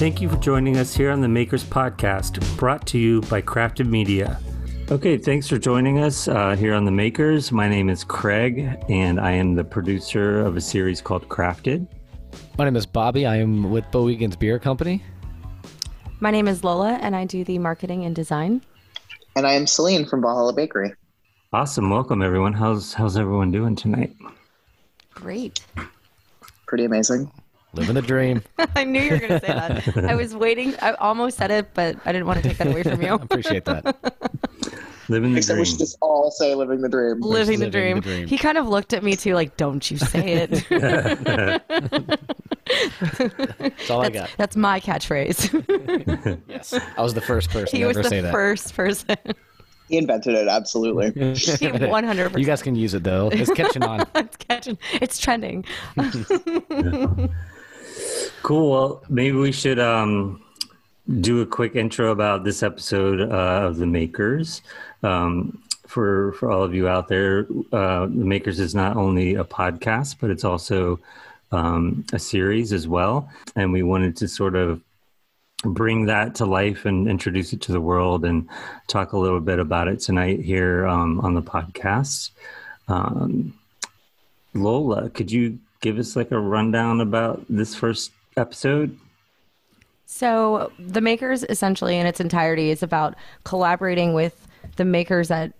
Thank you for joining us here on the Makers Podcast, brought to you by Crafted Media. Okay, thanks for joining us uh, here on the Makers. My name is Craig, and I am the producer of a series called Crafted. My name is Bobby. I am with Bowigens Beer Company. My name is Lola, and I do the marketing and design. And I am Celine from Valhalla Bakery. Awesome, welcome everyone. How's how's everyone doing tonight? Great. Pretty amazing. Living the dream. I knew you were going to say that. I was waiting. I almost said it, but I didn't want to take that away from you. I appreciate that. Living the Except dream. we should just all say living the dream. Living, the, living dream. the dream. He kind of looked at me too, like, "Don't you say it." That's all I got. that's, that's my catchphrase. Yes. I was the first person he to was ever the say that. first person. He invented it, absolutely. One hundred You guys can use it though. It's catching on. It's catching. It's trending. Cool. Well, maybe we should um, do a quick intro about this episode uh, of The Makers. Um, for for all of you out there, uh, The Makers is not only a podcast, but it's also um, a series as well. And we wanted to sort of bring that to life and introduce it to the world and talk a little bit about it tonight here um, on the podcast. Um, Lola, could you give us like a rundown about this first episode? So, the makers essentially in its entirety is about collaborating with the makers that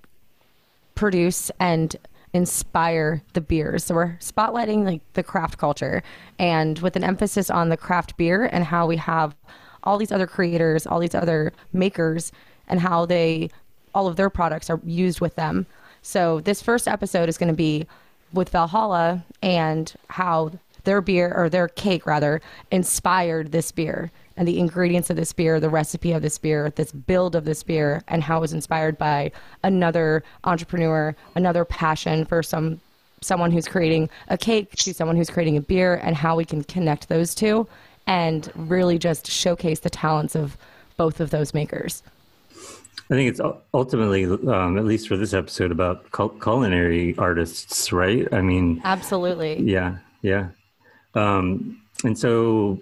produce and inspire the beers. So, we're spotlighting like the craft culture and with an emphasis on the craft beer and how we have all these other creators, all these other makers, and how they all of their products are used with them. So, this first episode is going to be with Valhalla and how their beer or their cake rather inspired this beer and the ingredients of this beer, the recipe of this beer, this build of this beer, and how it was inspired by another entrepreneur, another passion for some someone who's creating a cake to someone who's creating a beer, and how we can connect those two and really just showcase the talents of both of those makers. I think it's ultimately, um, at least for this episode, about cul- culinary artists, right? I mean, Absolutely. yeah, yeah. Um, and so,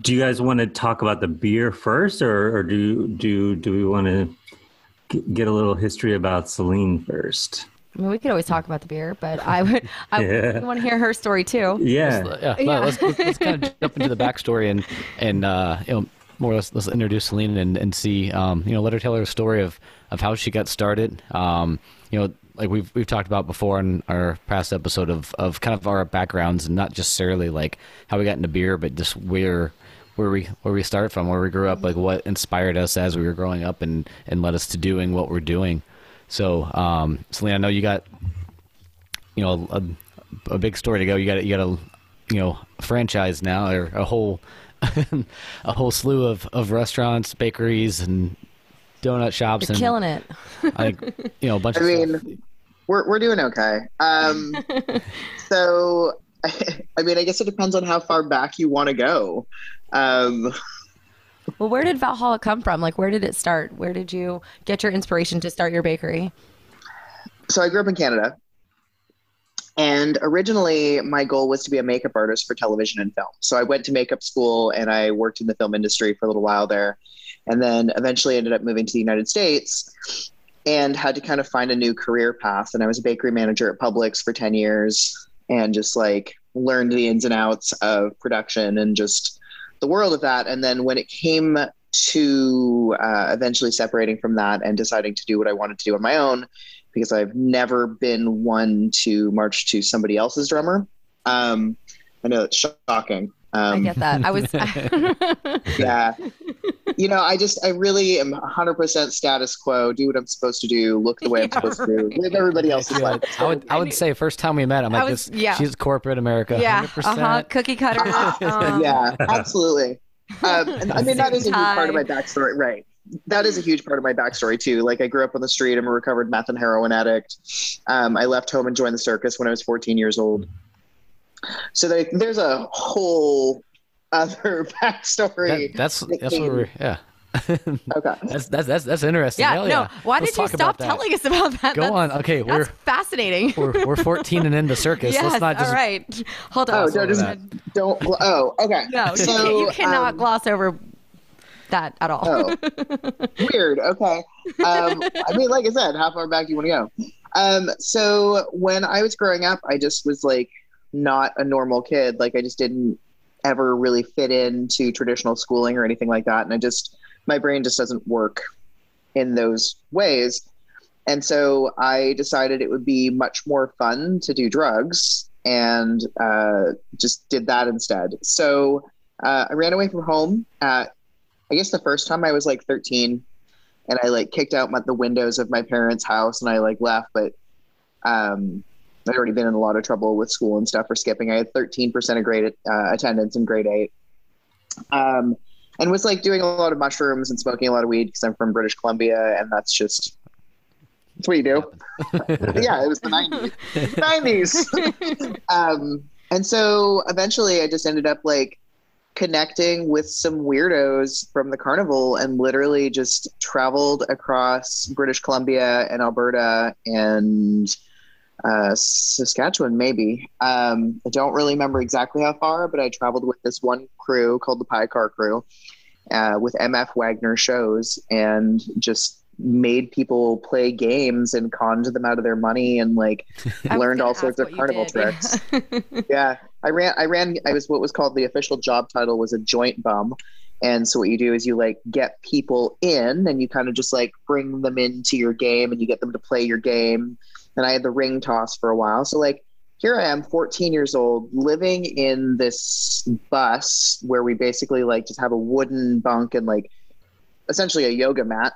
do you guys want to talk about the beer first, or, or do do do we want to get a little history about Celine first? I mean, we could always talk about the beer, but I would I Yeah. want to hear her story too. Yeah, Yeah. Yeah. Let's, let's, let's kind of jump into the backstory and and uh, you know more or less let's introduce Celine and, and see um, you know let her tell her story of of how she got started. Um, you know like we've we've talked about before in our past episode of of kind of our backgrounds and not just necessarily like how we got into beer, but just where where we where we start from, where we grew up, like what inspired us as we were growing up and and led us to doing what we're doing. So, um, Celine, I know you got you know a, a big story to go. You got you got a you know franchise now or a whole a whole slew of, of restaurants, bakeries, and donut shops. You're and killing it. I you know a bunch I of mean, stuff. we're, we're doing okay. Um, so, I mean, I guess it depends on how far back you want to go. Um, Well, where did Valhalla come from? Like, where did it start? Where did you get your inspiration to start your bakery? so, I grew up in Canada. And originally, my goal was to be a makeup artist for television and film. So, I went to makeup school and I worked in the film industry for a little while there. And then eventually ended up moving to the United States and had to kind of find a new career path. And I was a bakery manager at Publix for 10 years and just like learned the ins and outs of production and just the world of that. And then when it came to uh, eventually separating from that and deciding to do what I wanted to do on my own, because I've never been one to march to somebody else's drummer. Um, I know it's shocking. I Um, get that. I was. yeah. You know, I just, I really am 100% status quo, do what I'm supposed to do, look the way I'm Yeah, supposed to do, live everybody else's Yeah, life. I would I would say first time we met, I'm I like was- this. yeah. She's corporate America. yeah. 100%. Uh huh. Cookie cutter. Um, yeah, absolutely. Um, and I mean, that is a huge part of my backstory, right? That is a huge part of my backstory too. Like, I grew up on the street. I'm a recovered meth and heroin addict. Um, I left home and joined the circus when I was 14 years old. So there, there's a whole other backstory. That, that's that's what we're yeah. Okay. That's that's that's, that's interesting. Yeah, Hell no. yeah. Why Let's did you stop telling us about that? Go That's- on. Okay, That's we're fascinating. we're we're 14 and in the circus. yes. Let's not just all right. Hold on. Oh, on. no, just that. don't. Oh, okay. no, So, you cannot um, gloss over that at all. Oh, weird. Okay. Um, I mean, like I said, how far back do you want to go? Um, so when I was growing up, I just was like not a normal kid. Like I just didn't ever really fit into traditional schooling or anything like that, and I just my brain just doesn't work in those ways. And so I decided it would be much more fun to do drugs and uh, just did that instead. So uh, I ran away from home at, I guess the first time I was like 13 and I like kicked out my, the windows of my parents' house and I like left, but um, I'd already been in a lot of trouble with school and stuff for skipping. I had 13% of grade uh, attendance in grade eight. Um, and was like doing a lot of mushrooms and smoking a lot of weed because I'm from British Columbia and that's just that's what you do. yeah, it was the 90s. 90s. um, and so eventually I just ended up like connecting with some weirdos from the carnival and literally just traveled across British Columbia and Alberta and uh, Saskatchewan, maybe. Um, I don't really remember exactly how far, but I traveled with this one crew called the Pie Car Crew uh, with MF Wagner shows and just made people play games and conned them out of their money and like learned all sorts of carnival did. tricks. yeah, I ran. I ran. I was what was called the official job title was a joint bum, and so what you do is you like get people in, and you kind of just like bring them into your game, and you get them to play your game. And I had the ring toss for a while, so like here I am, 14 years old, living in this bus where we basically like just have a wooden bunk and like essentially a yoga mat,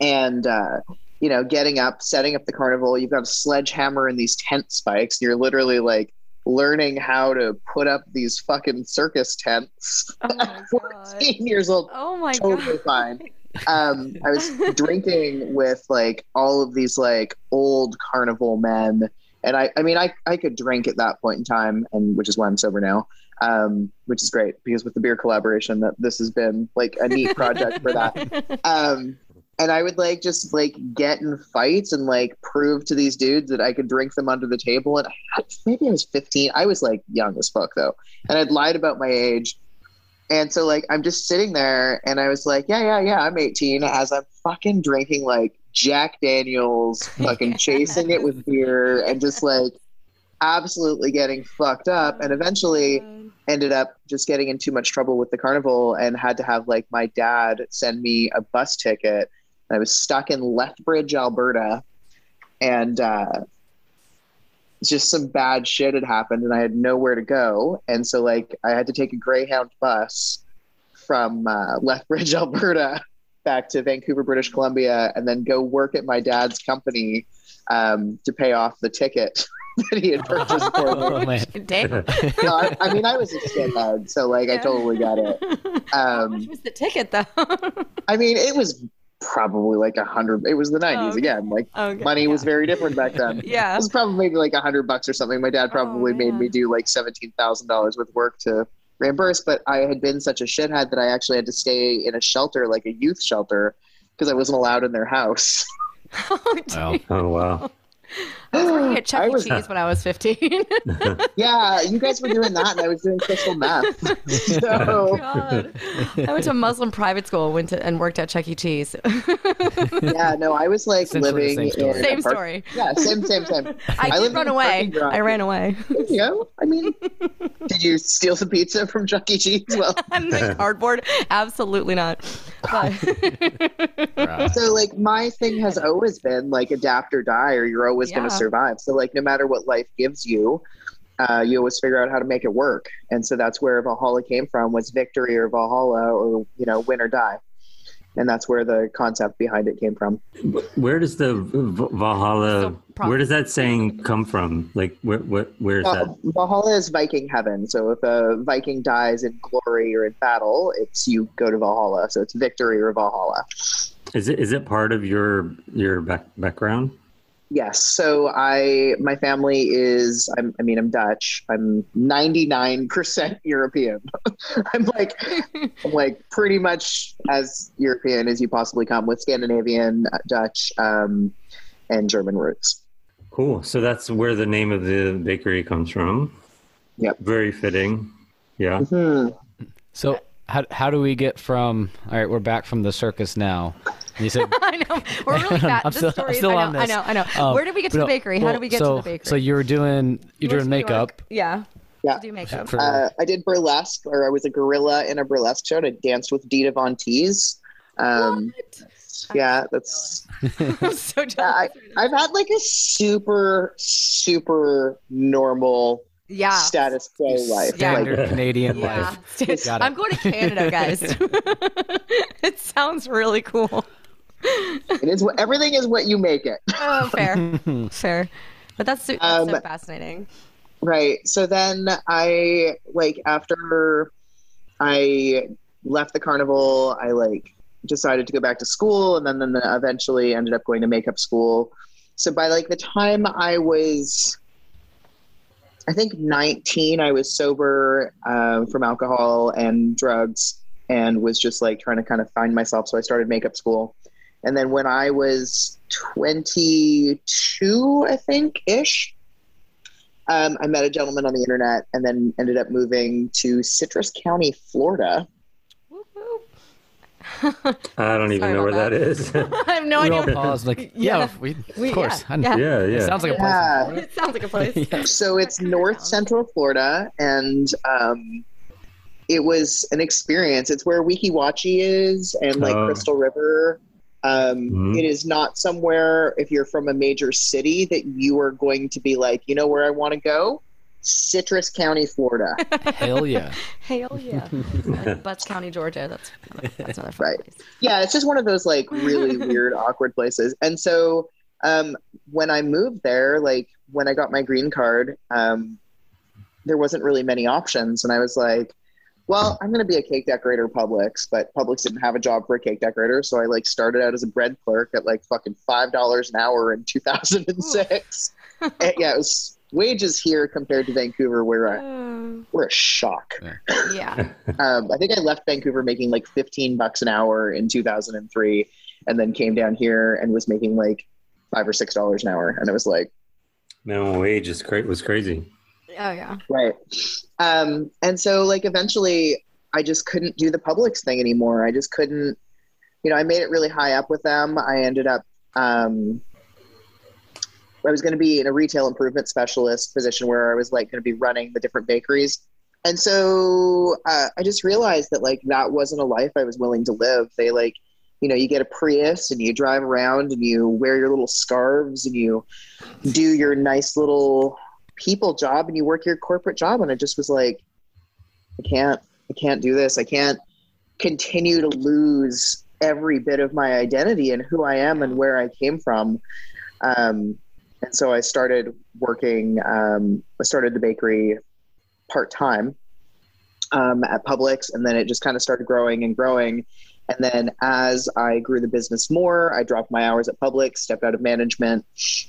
and. uh you know, getting up, setting up the carnival. You've got a sledgehammer and these tent spikes. and You're literally like learning how to put up these fucking circus tents. Oh At 14 years old, Oh my totally god. fine. Um, I was drinking with like all of these like old carnival men. And I, I mean, I, I could drink at that point in time, and which is why I'm sober now, um, which is great because with the beer collaboration, that this has been like a neat project for that um and i would like just like get in fights and like prove to these dudes that i could drink them under the table and I, maybe i was 15 i was like young as fuck though and i'd lied about my age and so like i'm just sitting there and i was like yeah yeah yeah i'm 18 as i'm fucking drinking like jack daniels fucking chasing it with beer and just like absolutely getting fucked up. And eventually ended up just getting in too much trouble with the carnival and had to have like my dad send me a bus ticket. I was stuck in Lethbridge, Alberta, and uh, just some bad shit had happened, and I had nowhere to go. And so, like, I had to take a Greyhound bus from uh, Lethbridge, Alberta, back to Vancouver, British Columbia, and then go work at my dad's company um, to pay off the ticket that he had purchased for me. Oh man. Damn. No, I, I mean, I was a shithead, so like, I totally got it. How much Um, was the ticket though? I mean, it was probably like a hundred. It was the nineties oh, okay. again. Like okay. money was very different back then. Yeah, it was probably maybe like a hundred bucks or something. My dad probably oh, made me do like seventeen thousand dollars with work to reimburse. But I had been such a shithead that I actually had to stay in a shelter, like a youth shelter, because I wasn't allowed in their house. oh, Wow. Oh wow. I was working at Chuck E. was- Cheese when I was 15. yeah, you guys were doing that, and I was doing crystal meth. Oh, so God. I went to a Muslim private school, went to and worked at Chuck E. Cheese. yeah, no, I was like living same story. in a Same park- story. Yeah, same, same, same. I, I did run away. I ran away. There you go. I mean, did you steal some pizza from Chuck E. Cheese? Well, I'm the cardboard. Absolutely not. But Right. so like my thing has always been like adapt or die, or you're always going to survive. So like no matter what life gives you, uh, you always figure out how to make it work. And so that's where Valhalla came from was victory or Valhalla or you know win or die. And that's where the concept behind it came from. Where does the Valhalla? Where does that saying come from? Like, where, where where is Uh, that? Valhalla is Viking heaven. So if a Viking dies in glory or in battle, it's you go to Valhalla. So it's victory or Valhalla. Is it is it part of your your back, background? Yes. So I, my family is, I'm, I mean, I'm Dutch. I'm 99% European. I'm like, I'm like pretty much as European as you possibly come with Scandinavian, Dutch, um, and German roots. Cool. So that's where the name of the bakery comes from. Yep. Very fitting. Yeah. Hmm. So how how do we get from? All right, we're back from the circus now. And you said I know. We're really bad. I'm this still- I'm story is- still I on know, I know. I know. Um, Where did we get to the no, bakery? How did we get so, to the bakery? So you were doing you're Went doing to New York. makeup. Yeah. Yeah. Do makeup. For- Uh, I did burlesque, or I was a gorilla in a burlesque show. And I danced with Dita Von Teese. Um, yeah, that's. I'm so jealous. I. I've had like a super, super normal yeah. status quo life. Yeah. Like, Standard Canadian Yeah. life. Got. I'm going to Canada, guys. it sounds really cool. it is what everything is what you make it. Oh, fair. fair. But that's, so- that's Um, so fascinating. Right. So then I like after I left the carnival, I like decided to go back to school and then then eventually ended up going to makeup school. So by like the time I was I think 19, I was sober um, from alcohol and drugs and was just like trying to kind of find myself. So I started makeup school. And then when I was 22, I think ish, um, I met a gentleman on the internet and then ended up moving to Citrus County, Florida. Whoop, whoop. I don't even know where about that is. I have no we all idea. paused like Yeah. yeah, we, of We- course. yeah, I yeah. yeah, It sounds like a place. Yeah. It sounds like a place. Yeah. So it's North Central Florida, and um, it was an experience. It's where Weeki Wachee is, and like Oh. Crystal River. Um, Mhm. It is not somewhere if you're from a major city that you are going to be like, you know, where I want to go. Citrus County, Florida. Hell yeah. Hell yeah. like Butts County, Georgia. That's that's another Right. place. yeah, it's just one of those like really weird, awkward places. And so um, when I moved there, like when I got my green card, um, there wasn't really many options, and I was like, well, I'm going to be a cake decorator at Publix, but Publix didn't have a job for a cake decorator, so I like started out as a bread clerk at like fucking five dollars an hour in 2006. And, yeah, it was wages here compared to Vancouver, where I, Uh, we're a shock. yeah. Um, I think I left Vancouver making like 15 bucks an hour in 2003, and then came down here and was making like five or six dollars an hour, and it was like, Minimum wage is cra- was crazy. Oh yeah. right. Um, and so like eventually, I just couldn't do the Publix thing anymore. I just couldn't. You know, I made it really high up with them. I ended up. Um, I was going to be in a retail improvement specialist position where I was like going to be running the different bakeries. And so uh, I just realized that like that wasn't a life I was willing to live. They like, you know, you get a Prius and you drive around and you wear your little scarves and you do your nice little people job and you work your corporate job. And it just was like, I can't, I can't do this. I can't continue to lose every bit of my identity and who I am and where I came from. Um, and so I started working. Um, I started the bakery part time um, at Publix, and then it just kind of started growing and growing. And then as I grew the business more, I dropped my hours at Publix, stepped out of management,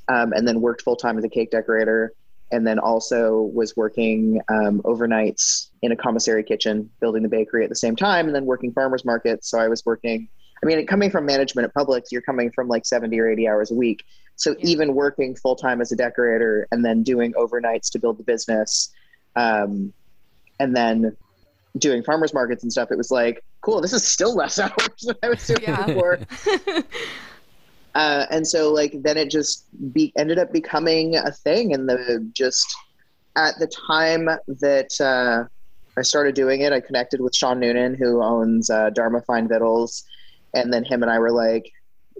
um, and then worked full time as a cake decorator. And then also was working um, overnights in a commissary kitchen, building the bakery at the same time, and then working farmers markets. So I was working. I mean, coming from management at Publix, you're coming from like 70 or 80 hours a week. So Yeah. even working full time as a decorator and then doing overnights to build the business, um, and then doing farmers markets and stuff, it was like, cool. This is still less hours than I was doing Yeah. before. Uh, and so like then it just be, ended up becoming a thing and the just at the time that uh, I started doing it, I connected with Sean Noonan, who owns uh, Dharma Fine Vittles, and then him and I were like,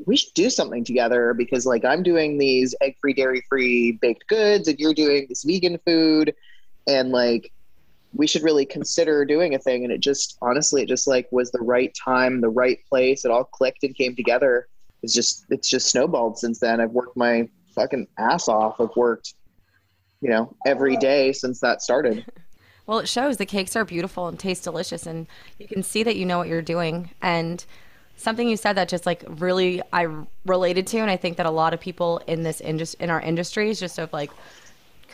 we should do something together because like I'm doing these egg-free, dairy-free baked goods, and you're doing this vegan food, and like we should really consider doing a thing. And it just honestly, it just like was the right time, the right place. It all clicked and came together. It's just it's just snowballed since then. I've worked my fucking ass off. I've worked, you know, every day since that started. Well, it shows the cakes are beautiful and taste delicious, and you can see that you know what you're doing. And something you said that just like really I related to, and I think that a lot of people in this industry, in our industries, just of like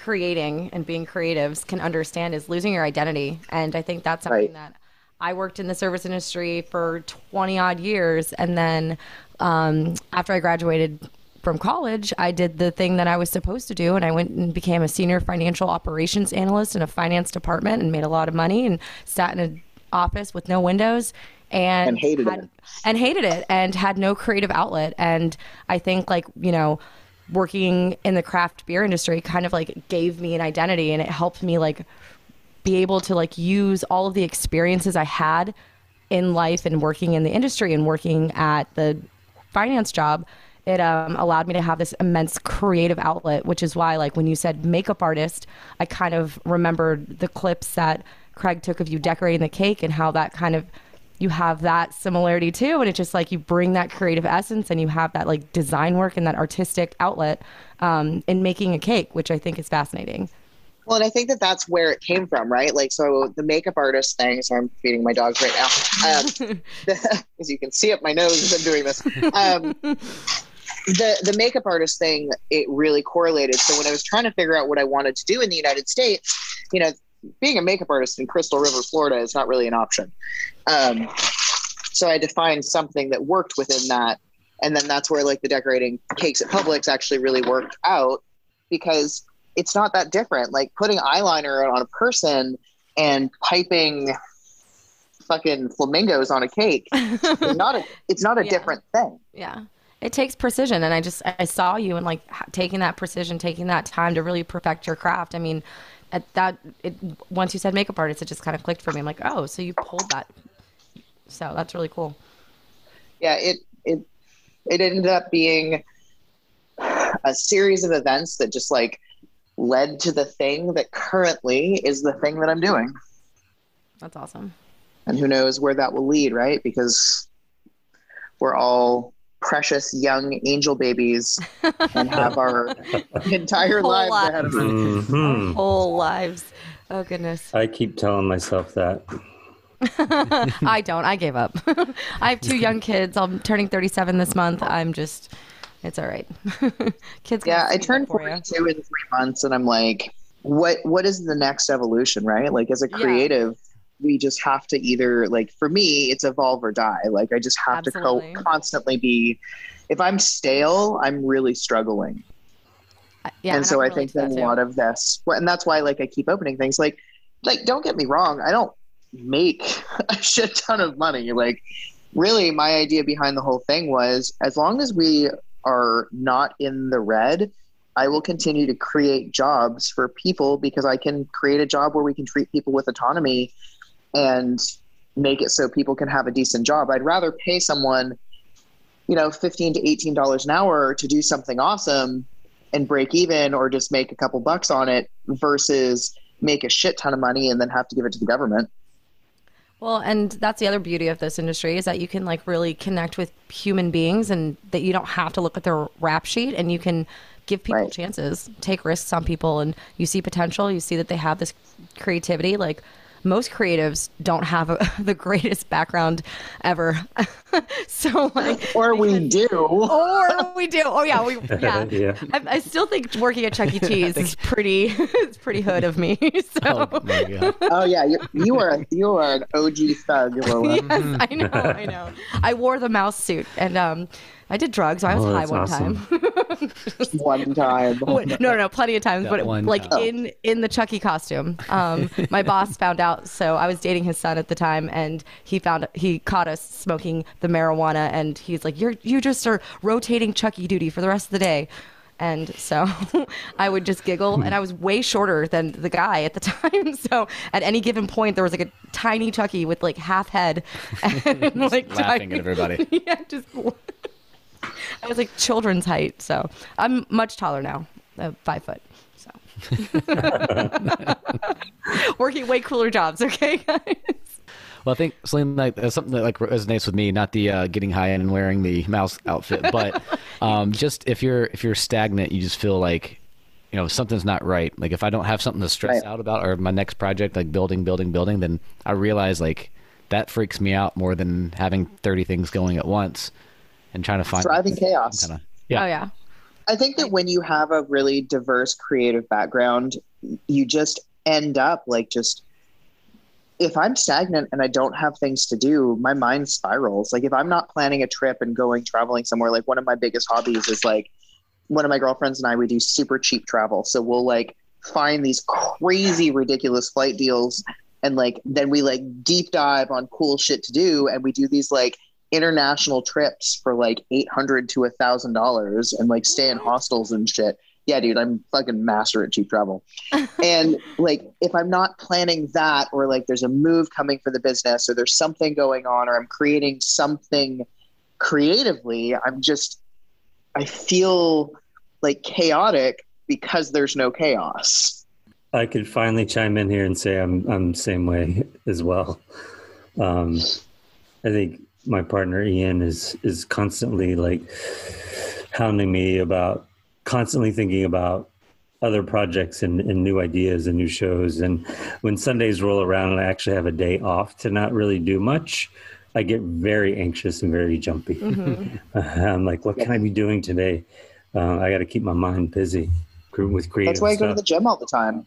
creating and being creatives can understand is losing your identity. And I think that's something Right. that I worked in the service industry for 20 odd years. And then um, after I graduated from college, I did the thing that I was supposed to do. And I went and became a senior financial operations analyst in a finance department and made a lot of money and sat in an office with no windows. And, And hated had, it. and hated it and had no creative outlet. And I think like, you know, working in the craft beer industry kind of like gave me an identity and it helped me like be able to like use all of the experiences I had in life and working in the industry and working at the finance job. It um, allowed me to have this immense creative outlet, which is why, like, when you said makeup artist, I kind of remembered the clips that Craig took of you decorating the cake and how that kind of you have that similarity too and it's just like you bring that creative essence and you have that like design work and that artistic outlet um, in making a cake which i think is fascinating Well, and I think that that's where it came from, right? Like, so the makeup artist thing. So I'm feeding my dogs right now. Um, the, as you can see up my nose as I'm doing this. Um, the the makeup artist thing, it really correlated. So when I was trying to figure out what I wanted to do in the United States, you know, being a makeup artist in Crystal River, Florida, is not really an option. Um, so I had to find something that worked within that, and then that's where like the decorating cakes at Publix actually really worked out because it's not that different. Like putting eyeliner on a person and piping fucking flamingos on a cake is not a it's not a Yeah. different thing. yeah it takes precision and i just i saw you and like taking that precision taking that time to really perfect your craft i mean at that it once you said makeup artist it just kind of clicked for me i'm like oh so you pulled that so that's really cool Yeah, it it it ended up being a series of events that just like led to the thing that currently is the thing that I'm doing. that's awesome And who knows where that will lead, right? Because we're all precious young angel babies and have our entire Whole lives lot. ahead of us. Mhm. whole lives oh goodness I keep telling myself that. I don't. I gave up. I have two young kids. I'm turning 37 this month. I'm just, it's all right. kids. Yeah, I speak turned up for you. 42 in three months, and I'm like, what? What is the next evolution, right? Like, as a Yeah. We just have to either, like, for me, it's evolve or die. Like, I just have Absolutely. to co- constantly be. If I'm stale, I'm really struggling, uh, Yeah, and so I, think relate that a lot of this, well, and that's why, like, I keep opening things. Like, like, don't get me wrong, I don't make a shit ton of money. Like, really, my idea behind the whole thing was as long as we are not in the red, I will continue to create jobs for people because I can create a job where we can treat people with autonomy and make it so people can have a decent job. I'd rather pay someone, you know, 15 to $18 an hour to do something awesome and break even or just make a couple bucks on it versus make a shit ton of money and then have to give it to the government. Well, and that's the other beauty of this industry is that you can like really connect with human beings and that you don't have to look at their rap sheet and you can give people Right. chances, take risks on people and you see potential, you see that they have this creativity like most creatives don't have a, the greatest background ever. so like Or we do. or we do. Oh yeah, we yeah. Yeah. I, I still think working at Chuck E. Cheese is pretty. it's pretty hood of me. So Oh. Oh yeah, you, you are you are an OG thug, Lola. yes, I know, I know. I wore the mouse suit and um, I did drugs. I was Oh, high one awesome. time. One time. No, no, no, plenty of times, That but one like time. in in the Chucky costume. Um, my boss found out, so I was dating his son at the time, and he found he caught us smoking the marijuana, and he's like, "You're you just are rotating Chucky duty for the rest of the day." And so I would just giggle, and I was way shorter than the guy at the time. So at any given point, there was like a tiny Chucky with like half head, and like Laughing tiny- at everybody. yeah, just I was like children's height, so I'm much taller now, uh, five foot. So working way cooler jobs, okay, guys. Well, I think Celine, like that's something that like resonates with me. Not the uh, getting high and wearing the mouse outfit, but um, just if you're if you're stagnant, you just feel like you know something's not right. Like if I don't have something to stress Right. out about, or my next project, like building, building, building, then I realize like that freaks me out more than having 30 things going at once and trying to find Thriving chaos. Kinda, yeah. Oh yeah. I think that when you have a really diverse creative background, you just end up like just if I'm stagnant and I don't have things to do, my mind spirals. Like if I'm not planning a trip and going traveling somewhere, like one of my biggest hobbies is like one of my girlfriends and I we do super cheap travel. So we'll like find these crazy ridiculous flight deals and like then we like deep dive on cool shit to do and we do these like international trips for like 800 to a thousand dollars and like stay in hostels and shit. Yeah dude i'm fucking master at cheap travel. And like if i'm not planning that or like there's a move coming for the business or there's something going on or i'm creating something creatively i'm just i feel like chaotic because there's no chaos. I could finally chime in here and say I'm I'm the same way as well. Um, I think my partner Ian is is constantly like hounding me about constantly thinking about other projects and, and new ideas and new shows. And when Sundays roll around and I actually have a day off to not really do much, I get very anxious and very jumpy. I'm like, what can I be doing today? Uh, I got to keep my mind busy with creative that's why i go to the gym all the time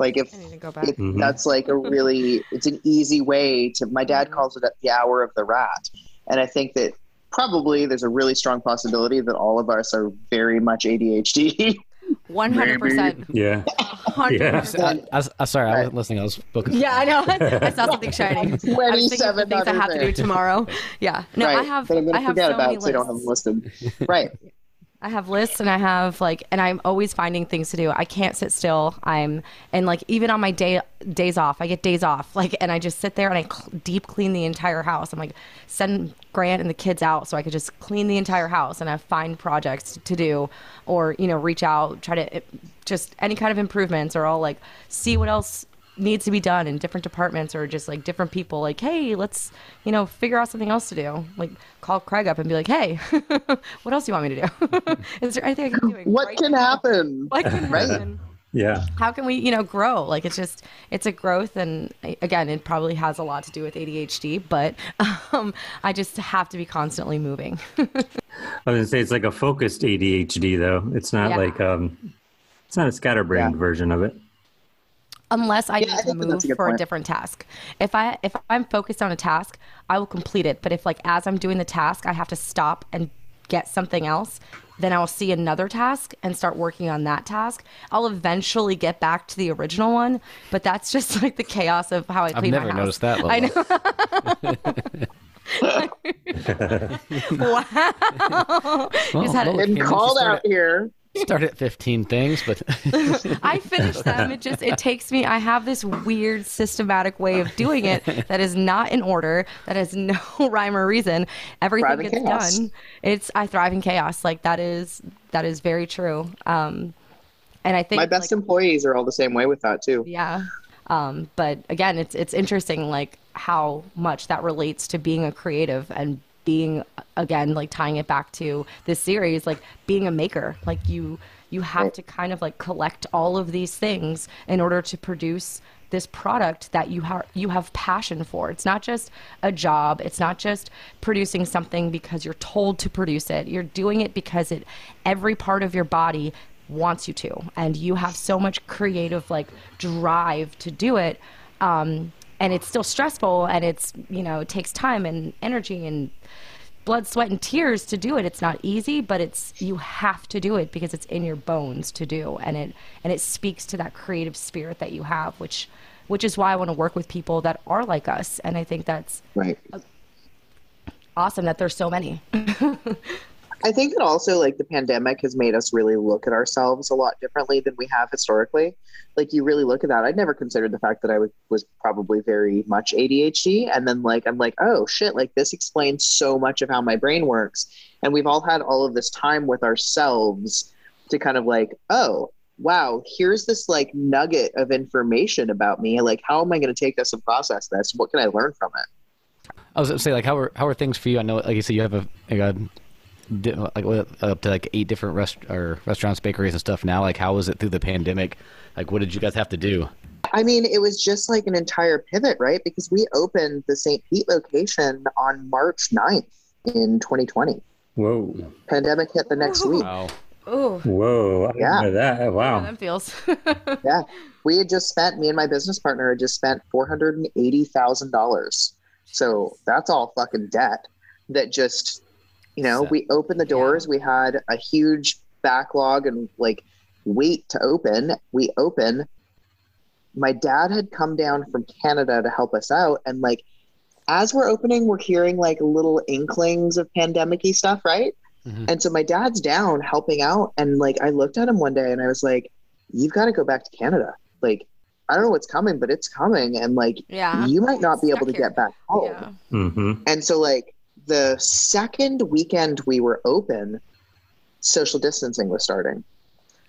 like if I need to go back. if Mhm. that's like a really it's an easy way to my dad calls it the hour of the rat and i think that probably there's a really strong possibility that all of us are very much adhd One hundred percent. Yeah. Hundred Yeah. percent. I, I, I, sorry, I wasn't listening. I was focused. Yeah, I know. I saw something shining. I was thinking of 27 things I have to do tomorrow. Yeah. No, right I have. but i'm gonna have forget so many about it so i don't have them lists. listed right I have lists and I have like and I'm always finding things to do. I can't sit still. I'm and like even on my day days off, I get days off. Like and I just sit there and I cl- deep clean the entire house. I'm like send Grant and the kids out so I could just clean the entire house and I find projects to do or you know reach out, try to eh, just any kind of improvements or I'll like see what else needs to be done in different departments or just like different people like hey let's you know figure out something else to do like call craig up and be like hey what else do you want me to do is there anything i can be doing what right can now? happen what can Right. happen Yeah. how can we you know grow like it's just it's a growth and again it probably has a lot to do with adhd but um, i just have to be constantly moving I was gonna say it's like a focused ADHD though. It's not Yeah. like um, it's not a scatterbrained Yeah. version of it. Unless I Yeah, need to think that that's move a good for a different task. If I if I'm focused on a task, I will complete it. But if like as I'm doing the task, I have to stop and get something else, then I will see another task and start working on that task. I'll eventually get back to the original one, but that's just like the chaos of how I clean I've never noticed that. I know. wow. Well, Just had it- been came in, she called out here Start at 15 things, but I finish them. It just it takes me. I have this weird systematic way of doing it that is not in order. That has no rhyme or reason. Everything Thrive gets chaos. done. It's I thrive in chaos. Like that is that is very true. Um, and I think my best like, employees are all the same way with that too yeah. Um, but again, it's it's interesting like how much that relates to being a creative and being again like tying it back to this series like being a maker like you you have Right. to kind of like collect all of these things in order to produce this product that you have you have passion for. It's not just a job. It's not just producing something because you're told to produce it. You're doing it because it every part of your body wants you to. And you have so much creative like drive to do it. Um, and it's still stressful and it's you know it takes time and energy and blood sweat and tears to do it. It's not easy but it's you have to do it because it's in your bones to do and it and it speaks to that creative spirit that you have which which is why i want to work with people that are like us and i think that's right. awesome that there's so many I think that also like the pandemic has made us really look at ourselves a lot differently than we have historically. Like you really look at that. I'd never considered the fact that I was, was probably very much ADHD. And then like I'm like, oh shit, like this explains so much of how my brain works. And we've all had all of this time with ourselves to kind of like, oh, wow, here's this like nugget of information about me. Like, how am I going to take this and process this? What can I learn from it? I was gonna say like how are how are things for you? I know, like you said, you have a, like a like up to like eight different rest or restaurants, bakeries, and stuff now. Like, how was it through the pandemic? Like, what did you guys have to do? I mean, it was just like an entire pivot, right? Because we opened the St. Pete location on March 9th in 2020. Whoa. Pandemic hit the next week. Wow. Ooh. Whoa. I didn't Yeah. know that. How Wow. that feels. Yeah. We had just spent, me and my business partner had just spent $480,000. So that's all fucking debt that just, you know, Set. we opened the doors. We had a huge backlog and like wait to open. We open. My dad had come down from Canada to help us out. And like, as we're opening, we're hearing like little inklings of pandemic y stuff, right? Mhm. And so my dad's down helping out. And like, I looked at him one day and I was like, you've got to go back to Canada. Like, I don't know what's coming, but it's coming. And like, yeah. you might not be able to here. get back home. Yeah. Mm-hmm. And so, like, the second weekend we were open, social distancing was starting.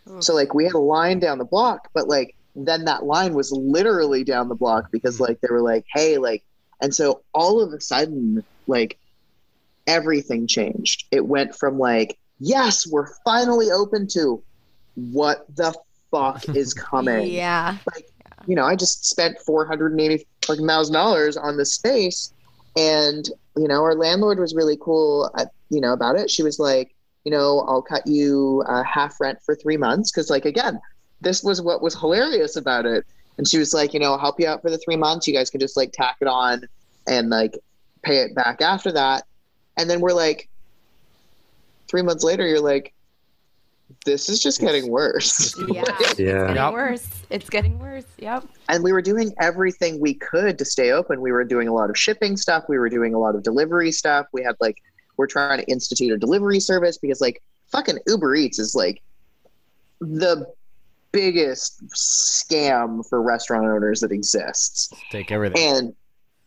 Oof. So, like, we had a line down the block, but like, then that line was literally down the block because, mm-hmm. like, they were like, hey, like, and so all of a sudden, like, everything changed. It went from like, yes, we're finally open to what the fuck is coming Yeah. Like, you know, I just spent four hundred and eighty fucking thousand dollars on this space, and you know, our landlord was really cool, at, you know, about it. She was like, you know, I'll cut you uh, half rent for three months because, like, again, this was what was hilarious about it. And she was like, you know, I'll help you out for the three months. You guys can just like tack it on and like pay it back after that. And then we're like, three months later, you're like, this is just getting worse. Yeah. It's Yeah. getting Yep. worse. It's getting worse. Yep. and we were doing everything we could to stay open. We were doing a lot of shipping stuff. We were doing a lot of delivery stuff. We had like we're trying to institute a delivery service because like fucking Uber Eats is like the biggest scam for restaurant owners that exists. Take everything. And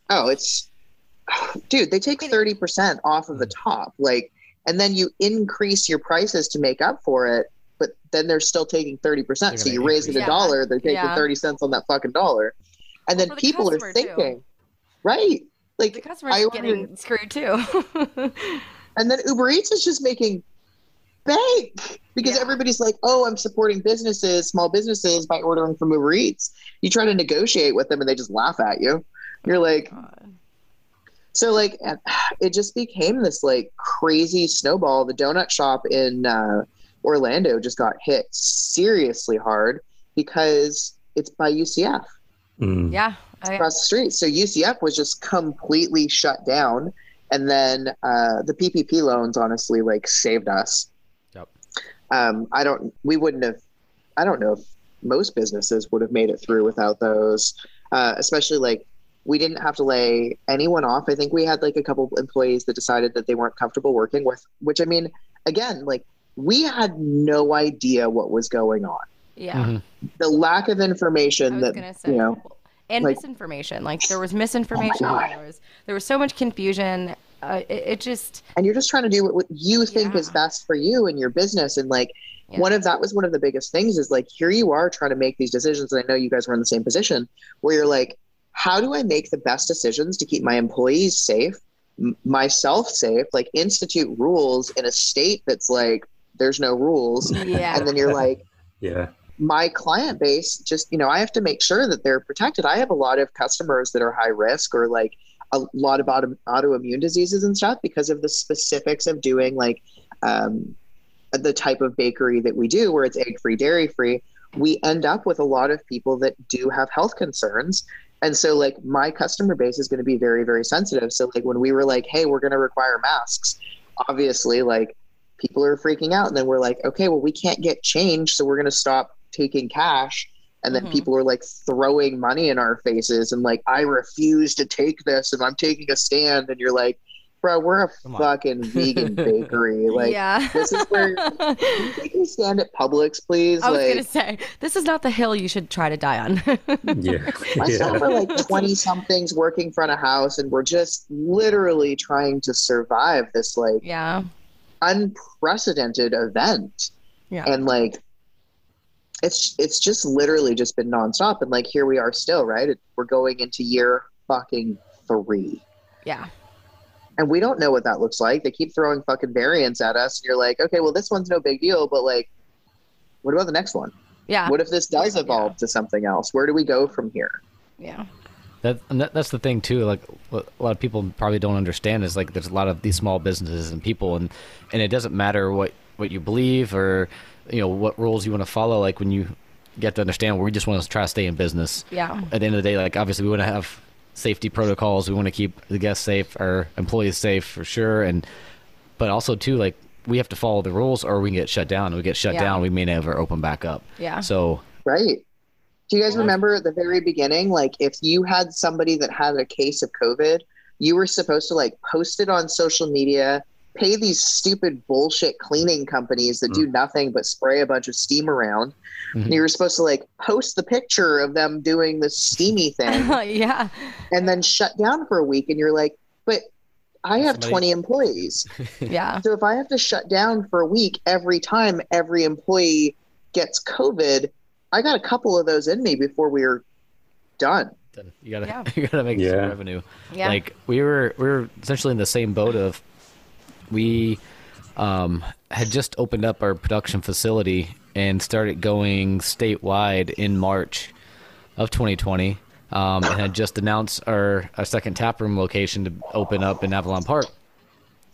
oh, it's dude, they take 30% off of the mm. top. Like and then you increase your prices to make up for it, but then they're still taking 30%. They're So you raise it a increase. dollar, they're taking Yeah. 30 cents on that fucking dollar. And then for the people are customer, too. thinking, right? The Like customer's I ordered- getting screwed too. and then Uber Eats is just making bank because Yeah. everybody's like, "Oh, I'm supporting businesses, small businesses by ordering from Uber Eats." You try to negotiate with them, and they just laugh at you. You're like, oh so like, it just became this like crazy snowball. The donut shop in uh, Orlando just got hit seriously hard because it's by UCF Mm. yeah. I, across the street. So UCF was just completely shut down. And then uh, the PPP loans honestly like saved us. Yep. Um, I don't, we wouldn't have, I don't know if most businesses would have made it through without those, uh, especially like we didn't have to lay anyone off. I think we had like a couple employees that decided that they weren't comfortable working with, which I mean, again, like we had no idea what was going on. yeah. Mhm. The lack of information that, say, you know, and like- misinformation. Like there was misinformation. God. there was there was so much confusion. Uh, it, it just and you're just trying to do what, what you think Yeah. is best for you and your business and like Yeah. one of that was one of the biggest things is like here you are trying to make these decisions and i know you guys were in the same position where you're like how do i make the best decisions to keep my employees safe m- myself safe? Like institute rules in a state that's like there's no rules. Yeah. and then you're like Yeah. my client base just you know i have to make sure that they're protected. I have a lot of customers that are high risk or like a lot of auto, autoimmune diseases and stuff because of the specifics of doing like um, the type of bakery that we do where it's egg free dairy free we end up with a lot of people that do have health concerns and so like my customer base is going to be very very sensitive. So like when we were like hey we're going to require masks obviously like people are freaking out. And then we're like okay well we can't get change so we're going to stop taking cash. And then Mhm. people are like throwing money in our faces and like i refuse to take this and i'm taking a stand. And you're like bro we're a Come on. fucking vegan bakery like yeah. this is where- you take a stand at publix please I was like gonna say this is not the hill you should try to die on. Yeah. my yeah. staff are like 20 somethings working front of house and we're just literally trying to survive this like yeah. unprecedented event Yeah. and like it's it's just literally just been nonstop and like here we are still right we're going into year fucking three Yeah. And we don't know what that looks like they keep throwing fucking variants at us and you're like okay well this one's no big deal but like what about the next one Yeah. What if this does evolve to something else? Where do we go from here? Yeah. That, and that that's the thing too. Like a lot of people probably don't understand is like there's a lot of these small businesses and people, and and it doesn't matter what what you believe or you know what rules you want to follow. Like when you get to understand, we just want to try to stay in business. Yeah. At the end of the day, like obviously we want to have safety protocols. We want to keep the guests safe, our employees safe for sure, and but also too like we have to follow the rules or we can get shut down. we get shut Yeah. down, we may never open back up. Yeah. So Right. Do you guys remember at the very beginning? Like, if you had somebody that had a case of COVID, you were supposed to like post it on social media, pay these stupid bullshit cleaning companies that mm. do nothing but spray a bunch of steam around. Mhm. And you were supposed to like post the picture of them doing this steamy thing yeah. and then shut down for a week. And you're like, but I have Somebody- 20 employees. Yeah. So if I have to shut down for a week every time every employee gets COVID, I got a couple of those in me before we were done. then you gotta Yeah. you gotta make Yeah. some revenue. Yeah. Like we were we were essentially in the same boat of we um, had just opened up our production facility and started going statewide in March of 2020, um, and had just announced our, our second taproom location to open up in Avalon Park.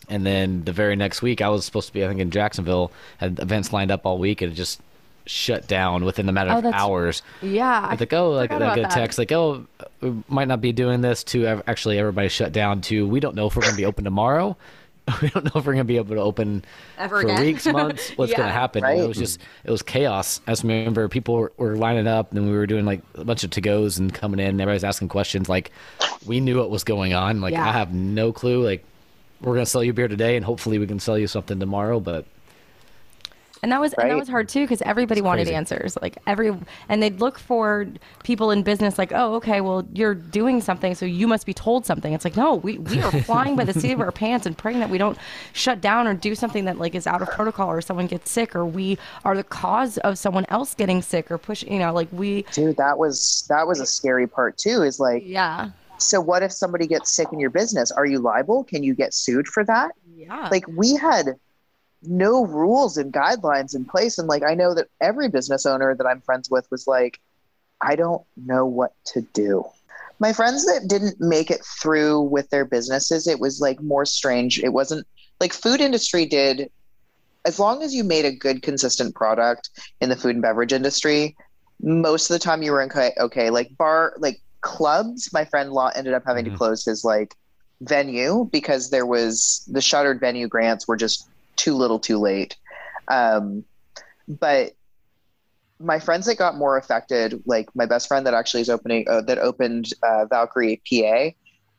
And then the very next week, I was supposed to be, I think, in Jacksonville, had events lined up all week, and it just shut down within a matter Oh, of hours. Yeah. I like, oh, like, like a that. text, like, oh, we might not be doing this to actually everybody shut down to, we don't know if we're going to be open tomorrow. we don't know if we're going to be able to open Ever for again. weeks, months, what's going to happen. Right. it was just, it was chaos. I just remember people were, were lining up and we were doing like a bunch of to-goes and coming in and everybody's asking questions. Like, we knew what was going on. Like, Yeah. I have no clue. Like, we're going to sell you beer today and hopefully we can sell you something tomorrow. But And that was and that was hard too because everybody wanted answers. Like every and they'd look for people in business like, oh, okay, well you're doing something, so you must be told something. It's like, no, we, we are flying by the seat of our pants and praying that we don't shut down or do something that like is out of protocol or someone gets sick or we are the cause of someone else getting sick or push you know, like we Dude, that was that was a scary part too. Is like, Yeah. so what if somebody gets sick in your business? Are you liable? Can you get sued for that? Yeah. Like we had no rules and guidelines in place. And like I know that every business owner that I'm friends with was like, I don't know what to do. My friends that didn't make it through with their businesses, it was like more strange. It wasn't like food industry did as long as you made a good consistent product in the food and beverage industry, most of the time you were okay. Okay, like bar, like clubs. My friend Law ended up having to Mhm. close his like venue because there was the shuttered venue grants were just too little, too late. Um, but my friends that got more affected, like my best friend that actually is opening uh, that opened uh, Valkyrie PA.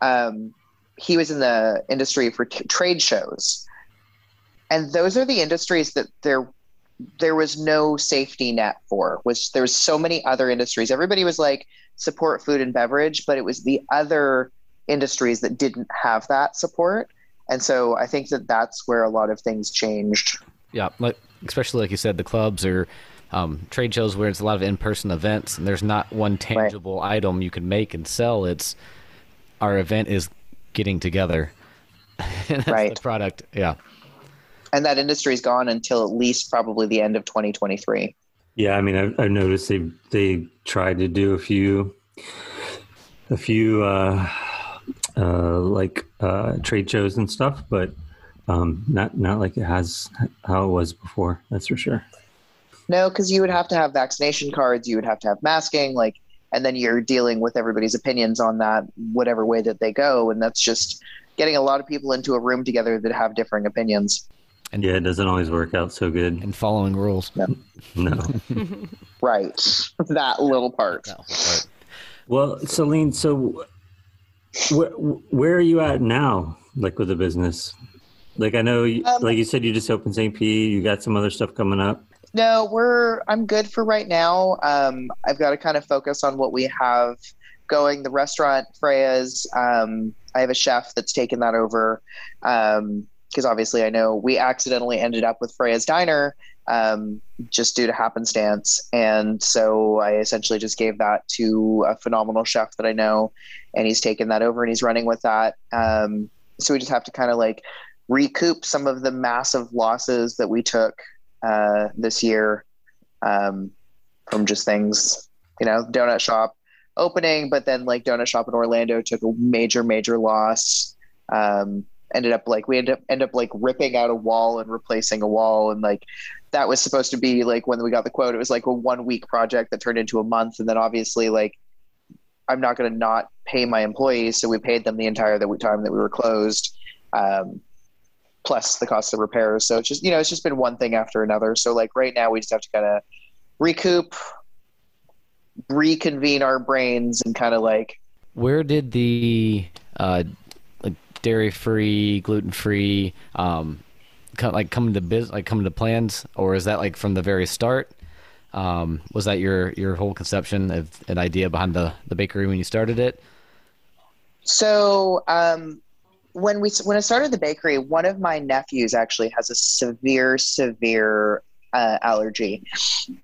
Um, he was in the industry for t- trade shows, and those are the industries that there there was no safety net for. Was there was so many other industries. Everybody was like support food and beverage, but it was the other industries that didn't have that support. And so I think that that's where a lot of things changed. Yeah, like especially like you said, the clubs or um, trade shows where it's a lot of in-person events, and there's not one tangible item you can make and sell. It's our event is getting together. And that's Right. The product, yeah. And that industry is gone until at least probably the end of 2023. Yeah, I mean, I've, I've noticed they they tried to do a few, a few uh, uh, like uh, trade shows and stuff, but um, not not like it has how it was before. That's for sure. No, because you would have to have vaccination cards, you would have to have masking, like, and then you're dealing with everybody's opinions on that, whatever way that they go. And that's just getting a lot of people into a room together that have differing opinions. And Yeah, it doesn't always work out so good. and following rules. No. Right. that little part. That whole part. Well, Celine, so where where are you at now? Like with the business? Like I know, you, Um, like you said, you just opened St. P. You got some other stuff coming up. No, we're I'm good for right now. Um, I've got to kind of focus on what we have going. The restaurant Freya's. Um, I have a chef that's taken that over because obviously I know we accidentally ended up with Freya's Diner um, just due to happenstance, and so I essentially just gave that to a phenomenal chef that I know, and he's taken that over and he's running with that. Um, so we just have to kind of like recoup some of the massive losses that we took uh, this year um, from just things, you know, donut shop opening, but then like donut shop in Orlando took a major, major loss. Um, ended up like we ended up end up like ripping out a wall and replacing a wall and like that was supposed to be like when we got the quote it was like a one week project that turned into a month and then obviously like i'm not going to not pay my employees so we paid them the entire time that we were closed um, plus the cost of repairs. So it's just you know it's just been one thing after another. So like right now we just have to kind of recoup reconvene our brains and kind of like where did the uh, dairy free, gluten free, um, like coming to biz, like coming to plans, or is that like from the very start? Um, was that your your whole conception of an idea behind the the bakery when you started it? So um, when we when I started the bakery, one of my nephews actually has a severe severe uh, allergy.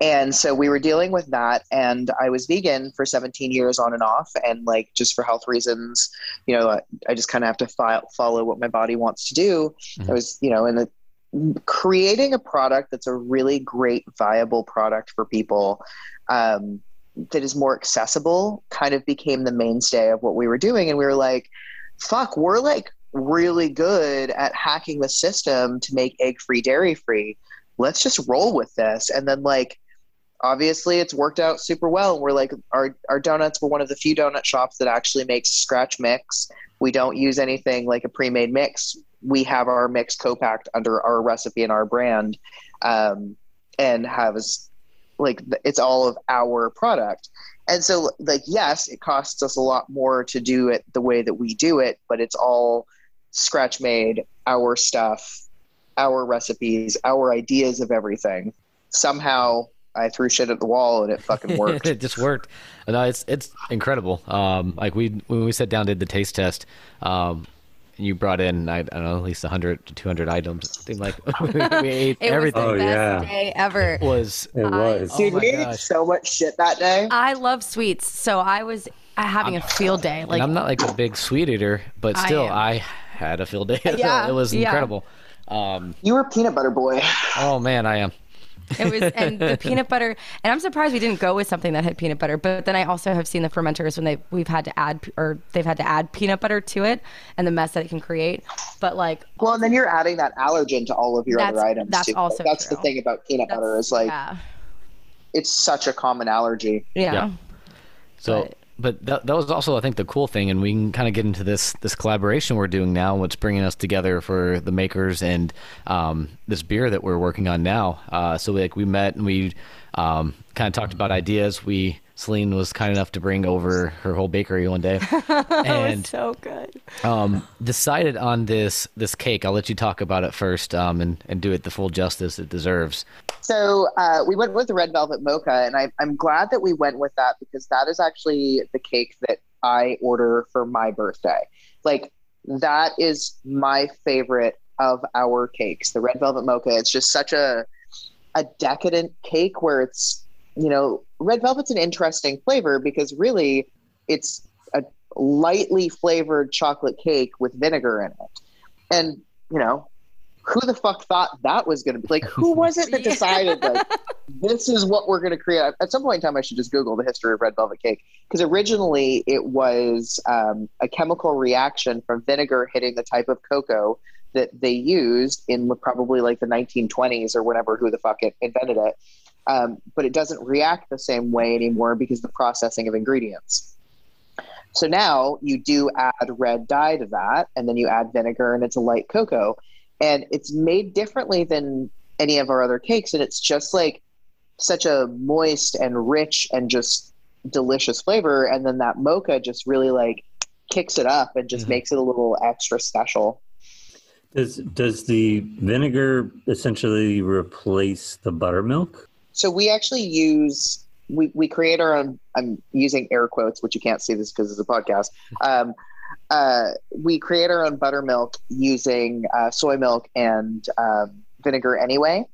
And so we were dealing with that. And I was vegan for 17 years on and off. And like just for health reasons, you know, I, I just kind of have to fi- follow what my body wants to do. Mm-hmm. I was, you know, in the creating a product that's a really great, viable product for people. Um, that is more accessible kind of became the mainstay of what we were doing and we were like fuck we're like really good at hacking the system to make egg free dairy free let's just roll with this. And then like obviously it's worked out super well. We're like our our donuts were one of the few donut shops that actually makes scratch mix. We don't use anything like a pre-made mix. We have our mix co-packed under our recipe and our brand, um, and has like it's all of our product. And so like yes, it costs us a lot more to do it the way that we do it, but it's all scratch made, our stuff, our recipes, our ideas of everything. Somehow I threw shit at the wall and it fucking worked. it just worked. No, it's it's incredible. Um, like we when we sat down did the taste test, um, you brought in I, I, don't know at least 100 to 200 items. I think like we ate it everything. Was the oh, best yeah. day ever. It was it was. Dude, oh we ate so much shit that day. I love sweets, so I was having I'm, a field day. Like I'm not like a big sweet eater, but still I, I had a field day. Yeah, it was incredible. Yeah. Um, you were a peanut butter boy. Oh man, I am. It was and the peanut butter and i'm surprised we didn't go with something that had peanut butter but then i also have seen the fermenters when they we've had to add or they've had to add peanut butter to it and the mess that it can create but like well and then you're adding that allergen to all of your other items that's too. also that's true. the thing about peanut that's, butter is like yeah. it's such a common allergy yeah, yeah. so but, but that, that was also I think the cool thing, and we can kind of get into this this collaboration we're doing now, what's bringing us together for the makers and um, this beer that we're working on now. Uh, so like we met and we um, kind of talked about ideas. We Celine was kind enough to bring over her whole bakery one day, and so good. Um, decided on this this cake. I'll let you talk about it first, um, and and do it the full justice it deserves. So uh, we went with the red velvet mocha, and I, I'm glad that we went with that because that is actually the cake that I order for my birthday. Like that is my favorite of our cakes, the red velvet mocha. It's just such a a decadent cake where it's you know, red velvet's an interesting flavor because really it's a lightly flavored chocolate cake with vinegar in it. And, you know, who the fuck thought that was going to be? Like who was it that decided like this is what we're going to create? At some point in time i should just google the history of red velvet cake. Because originally it was um, a chemical reaction from vinegar hitting the type of cocoa that they used in probably like the 1920s or whenever who the fuck it invented it um, but it doesn't react the same way anymore because the processing of ingredients. So now you do add red dye to that, and then you add vinegar, and it's a light cocoa. And it's made differently than any of our other cakes, and it's just like such a moist and rich and just delicious flavor. And then that mocha just really like kicks it up and just mm-hmm. makes it a little extra special. Does does the vinegar essentially replace the buttermilk? So we actually use we we create our own. I'm using air quotes, which you can't see this because it's a podcast. Um, uh, we create our own buttermilk using uh, soy milk and um, vinegar anyway.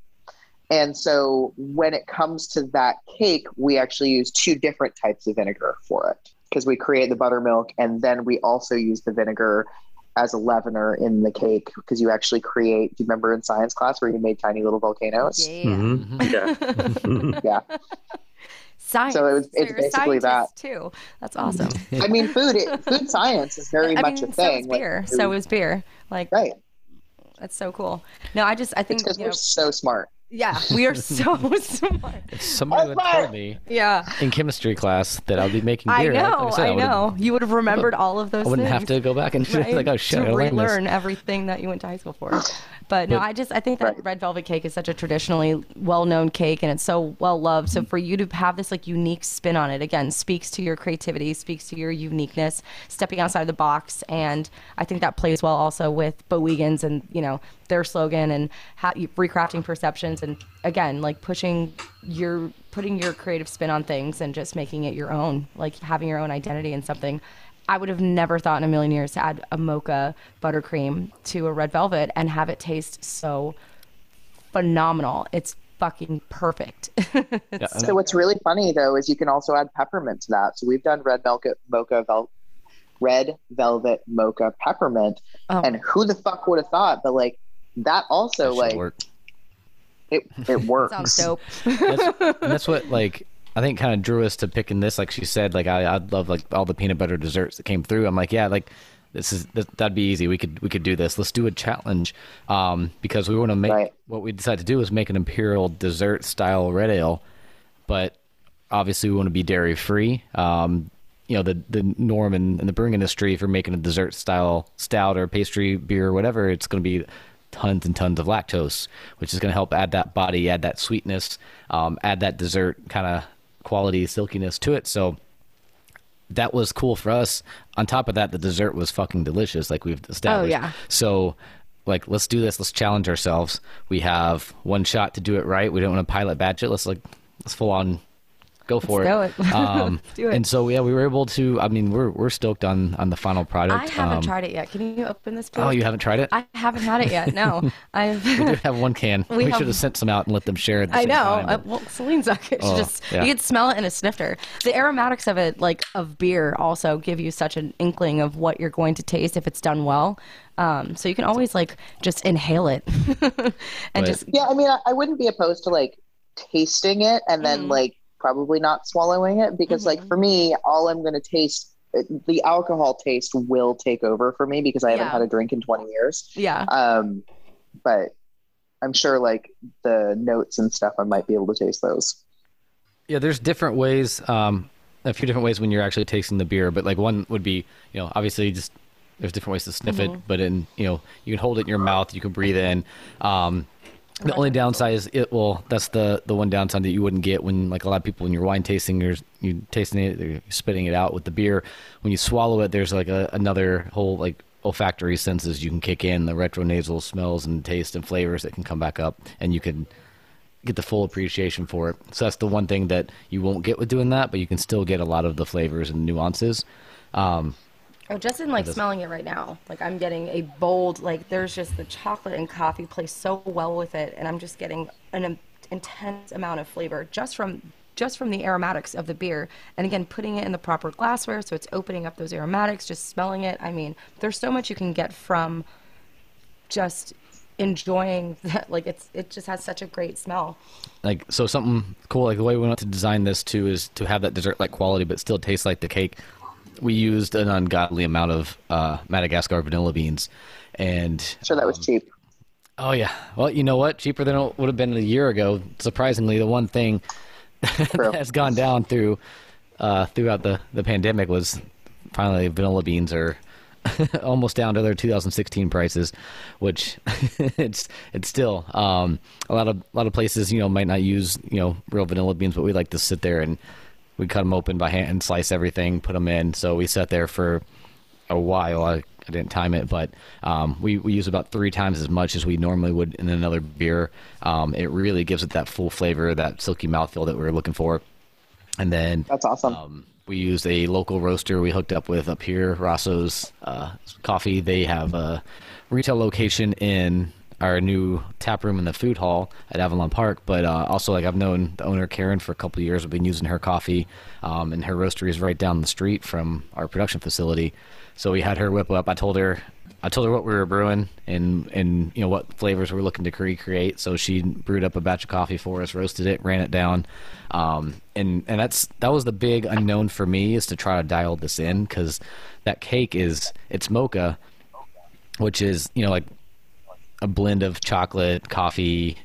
And so when it comes to that cake, we actually use two different types of vinegar for it because we create the buttermilk and then we also use the vinegar as a leavener in the cake because you actually create. Do you remember in science class where you made tiny little volcanoes? Yeah. Mm-hmm. Yeah. yeah. Science. So it was- it's you're basically that. too. That's awesome. I mean, food it, food science is very I much mean, a so thing. is like, beer. so is beer. Like right. that's so cool. No, I just I It's think because you we're so smart. Yeah, we are so smart. If somebody would High have five! told me Yeah. in chemistry class that I'll be making I beer. like know, said, I would've- know. You would have remembered all of those I wouldn't things. have to go back and right? like, oh shit, to I learned this. relearn everything that you went to high school for. But no, But- I just I think that Right. red velvet cake is such a traditionally well-known cake, and it's so well loved. So mm-hmm. for you to have this like unique spin on it, again, speaks to your creativity, speaks to your uniqueness, stepping outside the box, and I think that plays well also with Bowigens and you know their slogan and how recrafting perceptions, and again like pushing your putting your creative spin on things and just making it your own, like having your own identity in something. I would have never thought in a million years to add a mocha buttercream to a red velvet and have it taste so phenomenal. It's fucking perfect. Yeah, So what's really funny though is you can also add peppermint to that. So we've done red mocha, mocha vel- red velvet mocha peppermint, Oh. and who the fuck would have thought? But like that also that like work. it it works. Sounds dope. that's, and that's what like I think kind of drew us to picking this. Like she said, like I I'd love like all the peanut butter desserts that came through. I'm like, yeah, like this is that, that'd be easy. We could we could do this. Let's do a challenge, um, because we want to make Right. what we decided to do is make an imperial dessert style red ale, but obviously we want to be dairy free. Um, you know the the norm in, in the brewing industry if you're making a dessert style stout or pastry beer or whatever, it's going to be tons and tons of lactose, which is going to help add that body, add that sweetness, um, add that dessert kind of quality silkiness to it. So that was cool for us. On top of that, the dessert was fucking delicious, like we've established. Oh, yeah. So, like, let's do this. Let's challenge ourselves. We have one shot to do it right. We don't want to pilot batch it. Let's like, let's full on go for Let's it. do it. Um, do it. And so yeah, we were able to. I mean, we're we're stoked on on the final product. I haven't Um, tried it yet. Can you open this? Please? Oh, you haven't tried it? I haven't had it yet. No, I've. we do have one can. We We, have- should have sent some out and let them share it. The I know. time, Uh, well, Celine's not good. Oh, just yeah. you could smell it in a snifter. The aromatics of it, like of beer, also give you such an inkling of what you're going to taste if it's done well. Um, so you can always like just inhale it and Right. just Yeah, I mean, I, I wouldn't be opposed to like tasting it and then Mhm. like probably not swallowing it because like Mhm. for me, all I'm going to taste the alcohol taste will take over for me because I haven't Yeah. had a drink in 20 years. yeah. Um, but I'm sure like the notes and stuff, I might be able to taste those. Yeah, there's different ways, um, a few different ways when you're actually tasting the beer. But like one would be, you know, obviously just there's different ways to sniff Mm-hmm. it. But in, you know, you can hold it in your mouth, you can breathe in. Um, the only downside is it will. That's the the one downside that you wouldn't get when like a lot of people when you're wine tasting, you're you tasting it, you're spitting it out with the beer. When you swallow it, there's like a, another whole like olfactory senses you can kick in, the retronasal smells and taste and flavors that can come back up, and you can get the full appreciation for it. So that's the one thing that you won't get with doing that, but you can still get a lot of the flavors and nuances. Um, Oh, just in like smelling it right now, like I'm getting a bold, like there's just the chocolate and coffee play so well with it, and I'm just getting an im- intense amount of flavor just from just from the aromatics of the beer. And again, putting it in the proper glassware, so it's opening up those aromatics. Just smelling it, I mean, there's so much you can get from just enjoying that. Like it's it just has such a great smell. like so something cool like the way we want to design this too is to have that dessert like quality but still taste like the cake we used an ungodly amount of uh, madagascar vanilla beans and Sure, that was cheap. oh yeah. Well you know what? Cheaper than it would have been a year ago. Surprisingly the one thing that has gone down through uh, throughout the, the pandemic was finally vanilla beans are almost down to their 2016 prices, which it's it's still um, a lot of a lot of places you know might not use you know real vanilla beans, but we like to sit there and we cut them open by hand, and slice everything, put them in. So we sat there for a while. I, I didn't time it, but um, we, we use about three times as much as we normally would in another beer. Um, it really gives it that full flavor, that silky mouthfeel that we are looking for. And then That's awesome. um, we used a local roaster we hooked up with up here, Rosso's uh, Coffee. They have a retail location in our new tap room in the food hall at Avalon Park. But uh, also, like I've known the owner Karen for a couple years. We've been using her coffee, um, and her roastery is right down the street from our production facility. So we had her whip up. I told her I told her what we were brewing and and you know what flavors we are looking to recreate. So she brewed up a batch of coffee for us, roasted it, ran it down, um, and and that's that was the big unknown for me is to try to dial this in because that cake is it's mocha, which is you know like a blend of chocolate, coffee,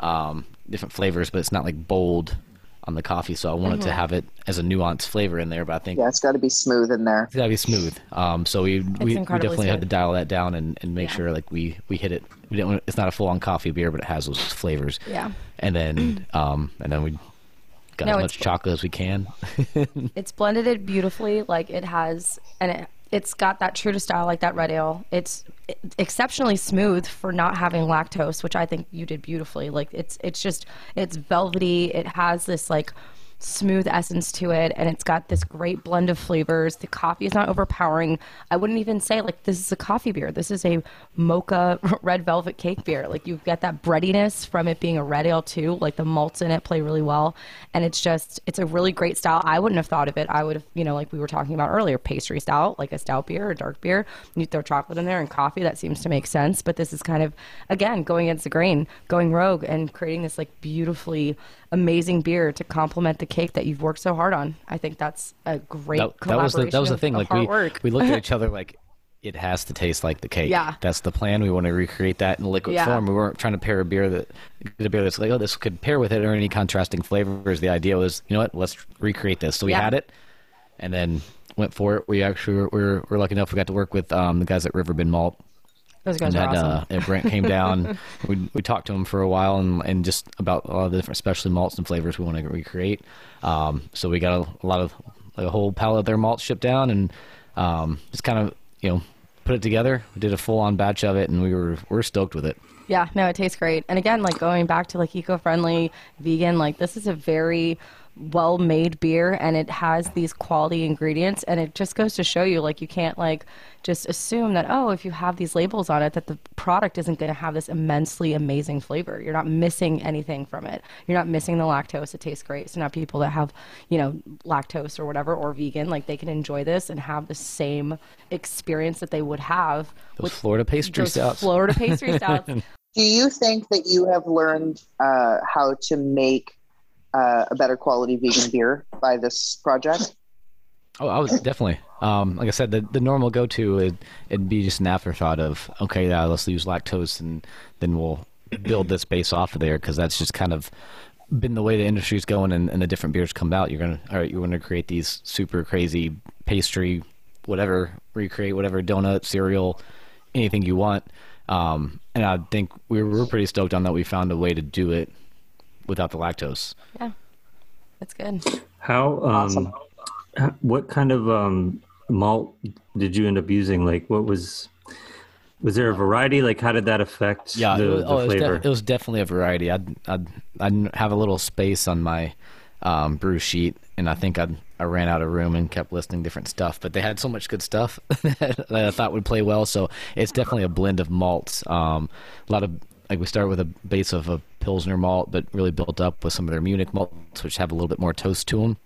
um, different flavors, but it's not like bold on the coffee. So I wanted mm-hmm. to have it as a nuanced flavor in there. But I think yeah, it's got to be smooth in there. It's got to be smooth. Um, so we we, we, definitely smooth. had to dial that down and, and make yeah. sure like we we hit it. We didn't. It's not a full on coffee beer, but it has those flavors. Yeah. And then um and then we got no, as much chocolate as we can. it's blended it beautifully. Like it has, and it it's got that true to style like that red ale. It's exceptionally smooth for not having lactose, which I think you did beautifully. Like it's it's just it's velvety. It has this like smooth essence to it and it's got this great blend of flavors. The coffee is not overpowering. I wouldn't even say like this is a coffee beer. This is a mocha red velvet cake beer. Like you get that breadiness from it being a red ale too. Like the malts in it play really well and it's just it's a really great style. I wouldn't have thought of it. I would have, you know, like we were talking about earlier, pastry stout, like a stout beer or dark beer. You throw chocolate in there and coffee, that seems to make sense, but this is kind of again going against the grain, going rogue and creating this like beautifully amazing beer to complement the cake that you've worked so hard on. I think that's a great that, that was the, that was the thing. Like we work. we looked at each other like it has to taste like the cake. Yeah, that's the plan. We want to recreate that in liquid yeah. form. We weren't trying to pair a beer that get a beer that's like oh this could pair with it or any contrasting flavors. The idea was you know what let's recreate this. So we yeah. had it, and then went for it. We actually were, were, were lucky enough we got to work with um, the guys at Riverbend Malt those guys and are awesome. Uh, and Brent came down. we we talked to him for a while and and just about a lot of the different specialty malts and flavors we want to recreate. Um, so we got a, a, lot of like a whole pallet of their malts shipped down and um, just kind of you know put it together. We did a full on batch of it and we were we are stoked with it. Yeah, no, it tastes great. And again, like going back to like eco friendly, vegan, like this is a very well made beer and it has these quality ingredients and it just goes to show you like you can't like just assume that oh if you have these labels on it that the product isn't going to have this immensely amazing flavor. You're not missing anything from it. You're not missing the lactose. It tastes great. So now people that have you know lactose or whatever or vegan like they can enjoy this and have the same experience that they would have those with Florida pastry stouts. Florida pastry stouts. Do you think that you have learned uh, how to make uh, a better quality vegan beer by this project? Oh, I was definitely. Um, like I said, the the normal go to it, it'd be just an afterthought of okay, yeah, let's use lactose and then we'll build this base off of there because that's just kind of been the way the industry's going and, and the different beers come out. You're gonna all right, you're gonna create these super crazy pastry, whatever, recreate whatever donut, cereal, anything you want. Um, and I think we were pretty stoked on that. We found a way to do it without the lactose. Yeah, that's good. How um, awesome. What kind of um, malt did you end up using? Like, what was was there a variety? Like, how did that affect yeah, the, was, the oh, flavor? It was, it was, definitely a variety. I'd, I'd, I'd have a little space on my um, brew sheet, and I think I'd, I ran out of room and kept listing different stuff. But they had so much good stuff that I thought would play well. So it's definitely a blend of malts. Um, a lot of like we start with a base of a pilsner malt, but really built up with some of their Munich malts, which have a little bit more toast to them.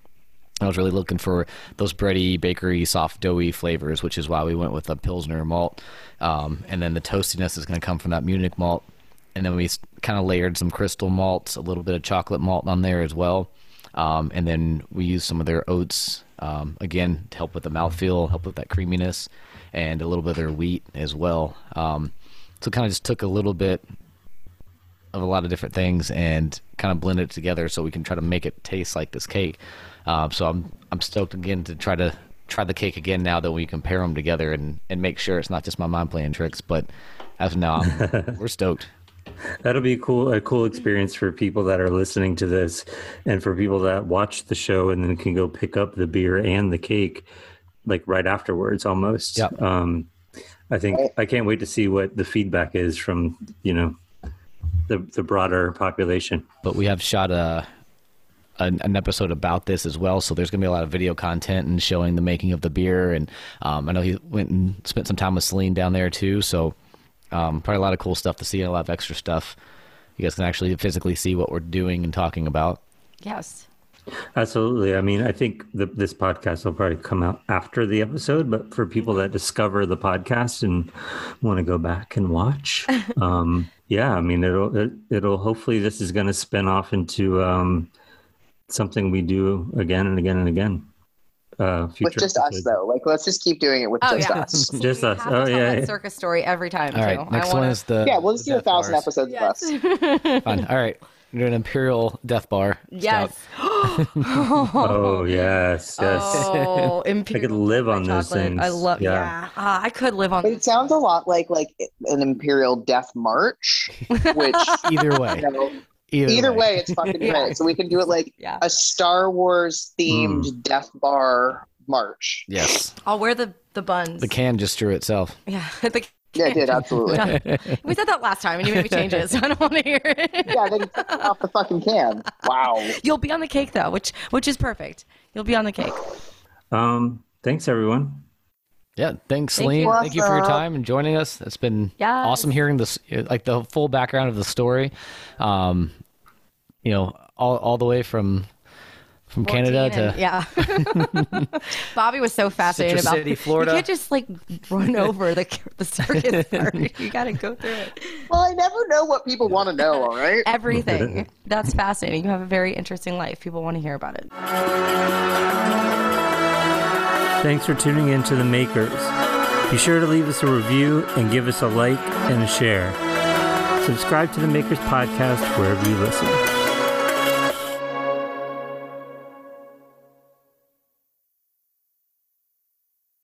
I was really looking for those bready, bakery, soft, doughy flavors, which is why we went with a pilsner malt. Um, and then the toastiness is going to come from that Munich malt. And then we kind of layered some crystal malts, a little bit of chocolate malt on there as well. Um, and then we used some of their oats um, again to help with the mouthfeel, help with that creaminess, and a little bit of their wheat as well. Um, so kind of just took a little bit of a lot of different things and kind of blend it together so we can try to make it taste like this cake. Um, so I'm I'm stoked again to try to try the cake again now that we compare them together and, and make sure it's not just my mind playing tricks. But as of now, we're stoked. That'll be a cool a cool experience for people that are listening to this, and for people that watch the show and then can go pick up the beer and the cake like right afterwards, almost. Yeah. Um, I think I can't wait to see what the feedback is from you know the the broader population. But we have shot a an, an, episode about this as well. So there's going to be a lot of video content and showing the making of the beer. And um, I know he went and spent some time with Celine down there too. So um, probably a lot of cool stuff to see and a lot of extra stuff. You guys can actually physically see what we're doing and talking about. Yes. Absolutely. I mean, I think the, this podcast will probably come out after the episode, but for people that discover the podcast and want to go back and watch, um, yeah, I mean, it'll it, it'll hopefully this is going to spin off into um, something we do again and again and again. Uh, with just episodes. us though. Like let's just keep doing it with Oh, just yeah. us. Just We us. have to Oh, tell yeah, that yeah. circus story every time. All right, too. next I one wanna- is the Yeah, we'll just do a thousand bars. episodes Yes. of us. Fun. All right, we're doing Imperial Death Bar. yes. Stout. Oh yes, yes. Oh, imperial could live on chocolate. those things. I love. Yeah. Yeah, Ah, I could live on. But it sounds a lot like like an Imperial Death March, which Either way, you know, either, either way, it's fucking Yeah. great. So we can do it like Yeah, a Star Wars themed Hmm. Death Bar march. Yes, I'll wear the the buns. the can just drew itself. yeah, the, Yeah, it did absolutely. Done. we said that last time, and you made me change it, so I don't want to hear it. yeah, then you took off the fucking can. Wow. You'll be on the cake though, which which is perfect. You'll be on the cake. Um, thanks everyone. Yeah, thanks, Thank Celine. you. Thank you for your time and joining us. It's been Yes. awesome hearing this, like the full background of the story. Um, you know, all all the way from from Canada to and- yeah. Bobby was so fascinated Citrus about City, Florida. You can't just like run over the the circus part. You got to go through it. Well, I never know what people want to know, all right? Everything. That's fascinating. You have a very interesting life. People want to hear about it. Thanks for tuning in to The Makers. Be sure to leave us a review and give us a like and a share. Subscribe to The Makers podcast wherever you listen.